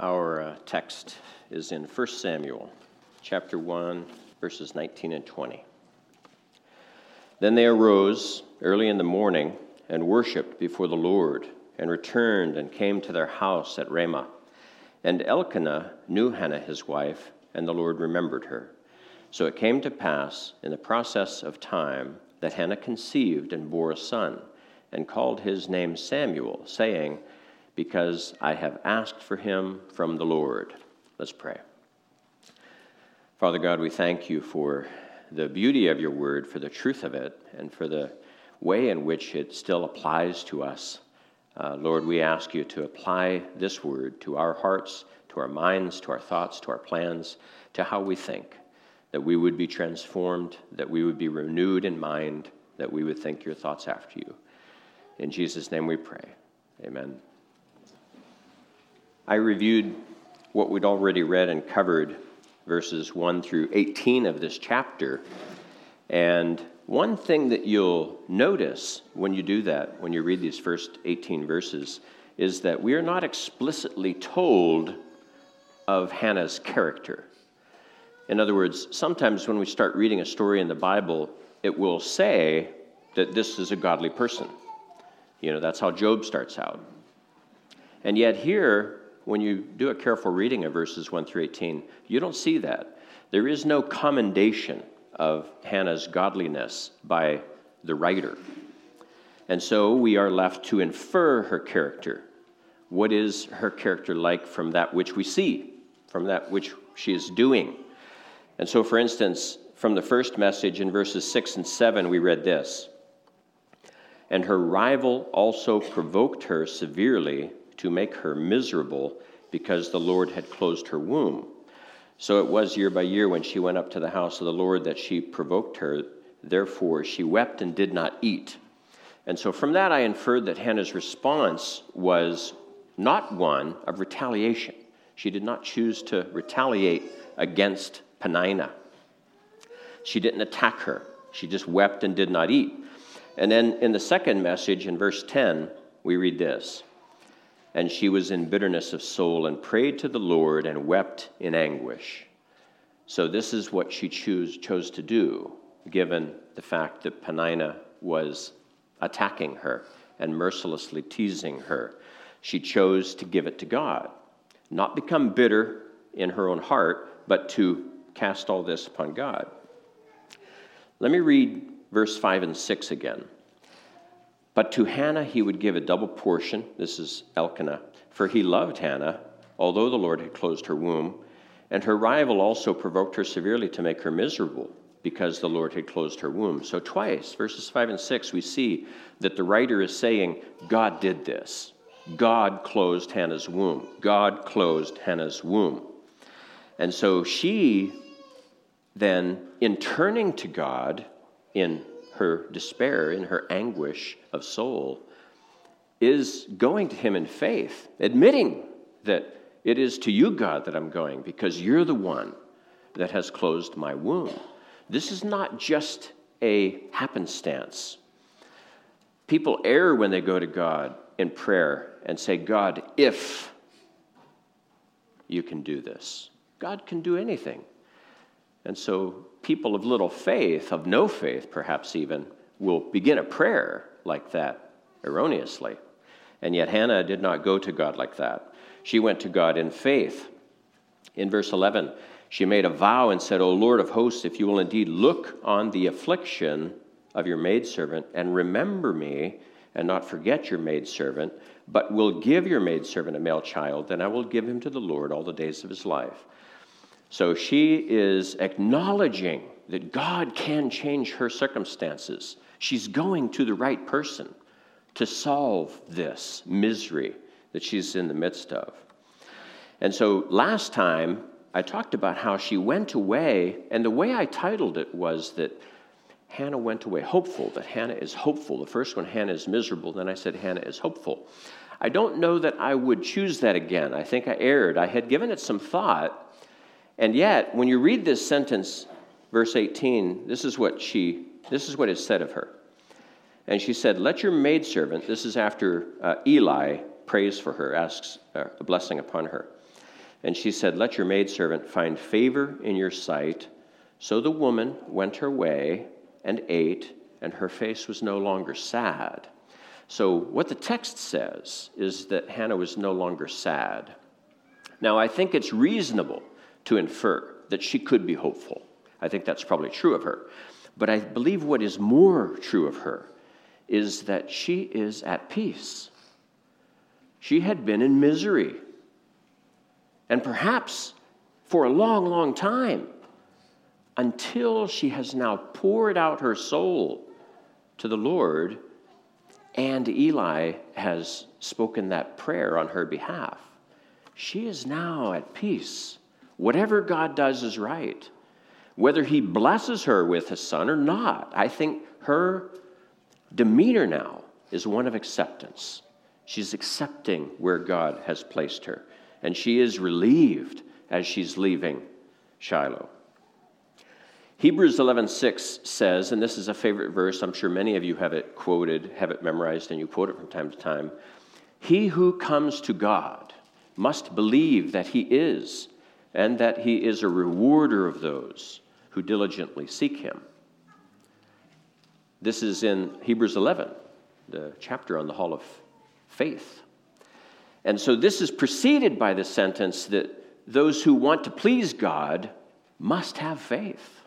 Our uh, text is in 1 Samuel, chapter 1, verses 19 and 20. Then they arose early in the morning and worshipped before the Lord, and returned and came to their house at Ramah. And Elkanah knew Hannah his wife, and the Lord remembered her. So it came to pass in the process of time that Hannah conceived and bore a son, and called his name Samuel, saying, because I have asked for him from the Lord. Let's pray. Father God, we thank you for the beauty of your word, for the truth of it, and for the way in which it still applies to us. Uh, Lord, we ask you to apply this word to our hearts, to our minds, to our thoughts, to our plans, to how we think, that we would be transformed, that we would be renewed in mind, that we would think your thoughts after you. In Jesus' name we pray. Amen. I reviewed what we'd already read and covered, verses 1 through 18 of this chapter. And one thing that you'll notice when you do that, when you read these first 18 verses, is that we are not explicitly told of Hannah's character. In other words, sometimes when we start reading a story in the Bible, it will say that this is a godly person. You know, that's how Job starts out. And yet, here, when you do a careful reading of verses 1 through 18, you don't see that. There is no commendation of Hannah's godliness by the writer. And so we are left to infer her character. What is her character like from that which we see, from that which she is doing? And so, for instance, from the first message in verses 6 and 7, we read this And her rival also provoked her severely to make her miserable because the Lord had closed her womb. So it was year by year when she went up to the house of the Lord that she provoked her. Therefore, she wept and did not eat. And so from that, I inferred that Hannah's response was not one of retaliation. She did not choose to retaliate against Peninnah. She didn't attack her. She just wept and did not eat. And then in the second message, in verse 10, we read this and she was in bitterness of soul and prayed to the Lord and wept in anguish. So, this is what she choose, chose to do, given the fact that Peninnah was attacking her and mercilessly teasing her. She chose to give it to God, not become bitter in her own heart, but to cast all this upon God. Let me read verse 5 and 6 again. But to Hannah he would give a double portion. This is Elkanah. For he loved Hannah, although the Lord had closed her womb. And her rival also provoked her severely to make her miserable, because the Lord had closed her womb. So, twice, verses 5 and 6, we see that the writer is saying, God did this. God closed Hannah's womb. God closed Hannah's womb. And so she then, in turning to God in her despair, in her anguish of soul, is going to Him in faith, admitting that it is to you, God, that I'm going because you're the one that has closed my womb. This is not just a happenstance. People err when they go to God in prayer and say, God, if you can do this, God can do anything. And so people of little faith, of no faith perhaps even, will begin a prayer like that erroneously. And yet Hannah did not go to God like that. She went to God in faith. In verse 11, she made a vow and said, O Lord of hosts, if you will indeed look on the affliction of your maidservant and remember me and not forget your maidservant, but will give your maidservant a male child, then I will give him to the Lord all the days of his life. So she is acknowledging that God can change her circumstances. She's going to the right person to solve this misery that she's in the midst of. And so last time, I talked about how she went away, and the way I titled it was that Hannah went away hopeful, that Hannah is hopeful. The first one, Hannah is miserable, then I said Hannah is hopeful. I don't know that I would choose that again. I think I erred. I had given it some thought, and yet, when you read this sentence, verse 18, this is what she, this is what is said of her. And she said, Let your maidservant, this is after uh, Eli prays for her, asks uh, a blessing upon her. And she said, Let your maidservant find favor in your sight. So the woman went her way and ate, and her face was no longer sad. So, what the text says is that Hannah was no longer sad. Now, I think it's reasonable to infer that she could be hopeful. I think that's probably true of her. But I believe what is more true of her is that she is at peace. She had been in misery, and perhaps for a long, long time, until she has now poured out her soul to the Lord, and Eli has spoken that prayer on her behalf. She is now at peace. Whatever God does is right. Whether he blesses her with a son or not, I think her demeanor now is one of acceptance. She's accepting where God has placed her, and she is relieved as she's leaving Shiloh. Hebrews 11:6 says, and this is a favorite verse, I'm sure many of you have it quoted, have it memorized and you quote it from time to time. He who comes to God must believe that he is and that he is a rewarder of those who diligently seek him. This is in Hebrews 11, the chapter on the hall of faith. And so this is preceded by the sentence that those who want to please God must have faith.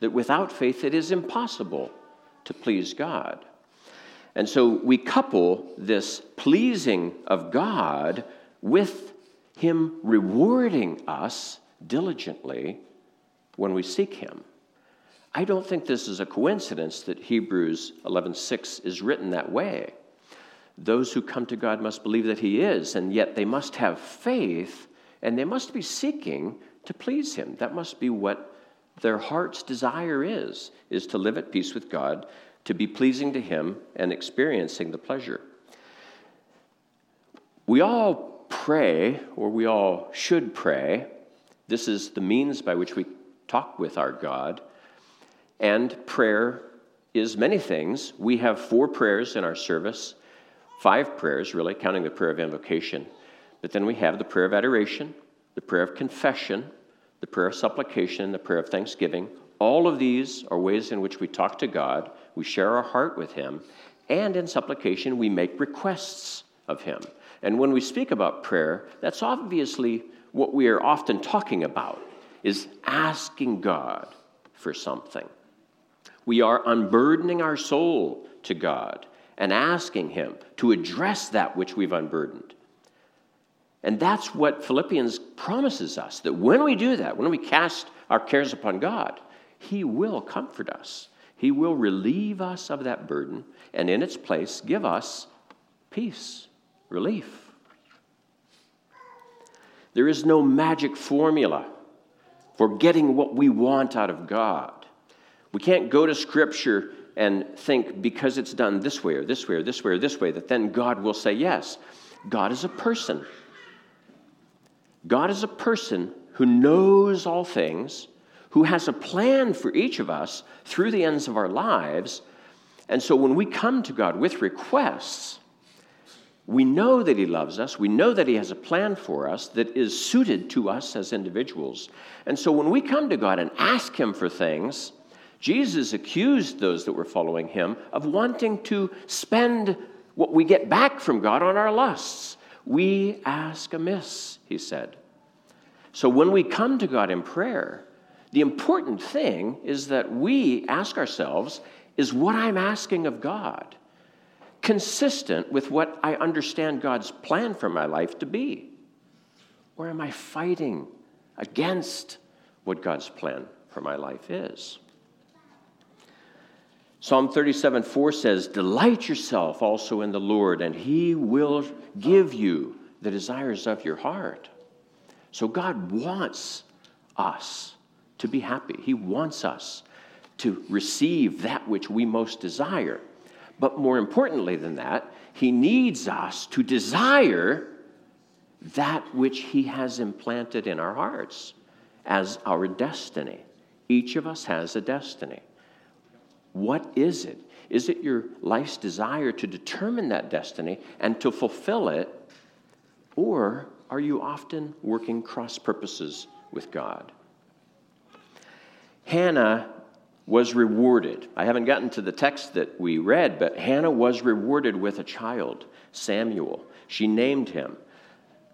That without faith, it is impossible to please God. And so we couple this pleasing of God with Him rewarding us diligently when we seek him. I don't think this is a coincidence that Hebrews 11:6 is written that way. Those who come to God must believe that he is, and yet they must have faith and they must be seeking to please him. That must be what their heart's desire is, is to live at peace with God, to be pleasing to him and experiencing the pleasure. We all pray, or we all should pray. This is the means by which we talk with our God. And prayer is many things. We have four prayers in our service, five prayers, really, counting the prayer of invocation. But then we have the prayer of adoration, the prayer of confession, the prayer of supplication, the prayer of thanksgiving. All of these are ways in which we talk to God, we share our heart with Him, and in supplication, we make requests of Him. And when we speak about prayer, that's obviously what we are often talking about is asking God for something. We are unburdening our soul to God and asking Him to address that which we've unburdened. And that's what Philippians promises us that when we do that, when we cast our cares upon God, He will comfort us. He will relieve us of that burden and in its place give us peace, relief. There is no magic formula for getting what we want out of God. We can't go to Scripture and think because it's done this way or this way or this way or this way that then God will say yes. God is a person. God is a person who knows all things, who has a plan for each of us through the ends of our lives. And so when we come to God with requests, we know that He loves us. We know that He has a plan for us that is suited to us as individuals. And so when we come to God and ask Him for things, Jesus accused those that were following Him of wanting to spend what we get back from God on our lusts. We ask amiss, He said. So when we come to God in prayer, the important thing is that we ask ourselves, is what I'm asking of God? Consistent with what I understand God's plan for my life to be? Or am I fighting against what God's plan for my life is? Psalm 37 4 says, Delight yourself also in the Lord, and he will give you the desires of your heart. So God wants us to be happy. He wants us to receive that which we most desire. But more importantly than that, He needs us to desire that which He has implanted in our hearts as our destiny. Each of us has a destiny. What is it? Is it your life's desire to determine that destiny and to fulfill it? Or are you often working cross purposes with God? Hannah was rewarded. I haven't gotten to the text that we read, but Hannah was rewarded with a child, Samuel. She named him.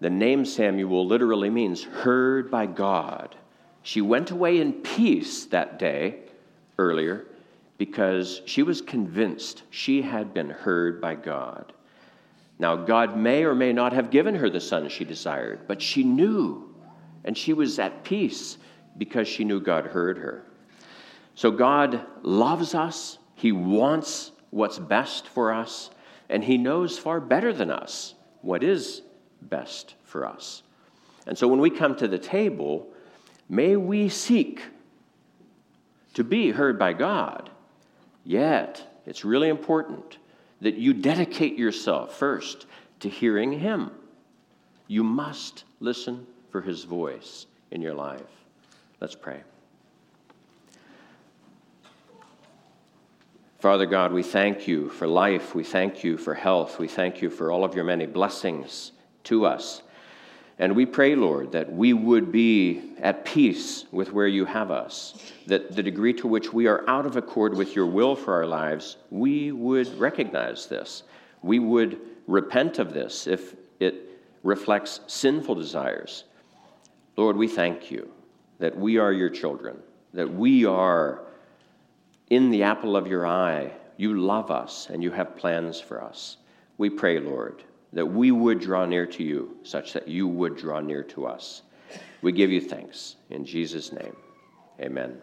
The name Samuel literally means heard by God. She went away in peace that day earlier because she was convinced she had been heard by God. Now, God may or may not have given her the son she desired, but she knew, and she was at peace because she knew God heard her. So, God loves us, He wants what's best for us, and He knows far better than us what is best for us. And so, when we come to the table, may we seek to be heard by God, yet it's really important that you dedicate yourself first to hearing Him. You must listen for His voice in your life. Let's pray. Father God, we thank you for life. We thank you for health. We thank you for all of your many blessings to us. And we pray, Lord, that we would be at peace with where you have us, that the degree to which we are out of accord with your will for our lives, we would recognize this. We would repent of this if it reflects sinful desires. Lord, we thank you that we are your children, that we are in the apple of your eye. You love us and you have plans for us. We pray, Lord, that we would draw near to you, such that you would draw near to us. We give you thanks. In Jesus' name, amen.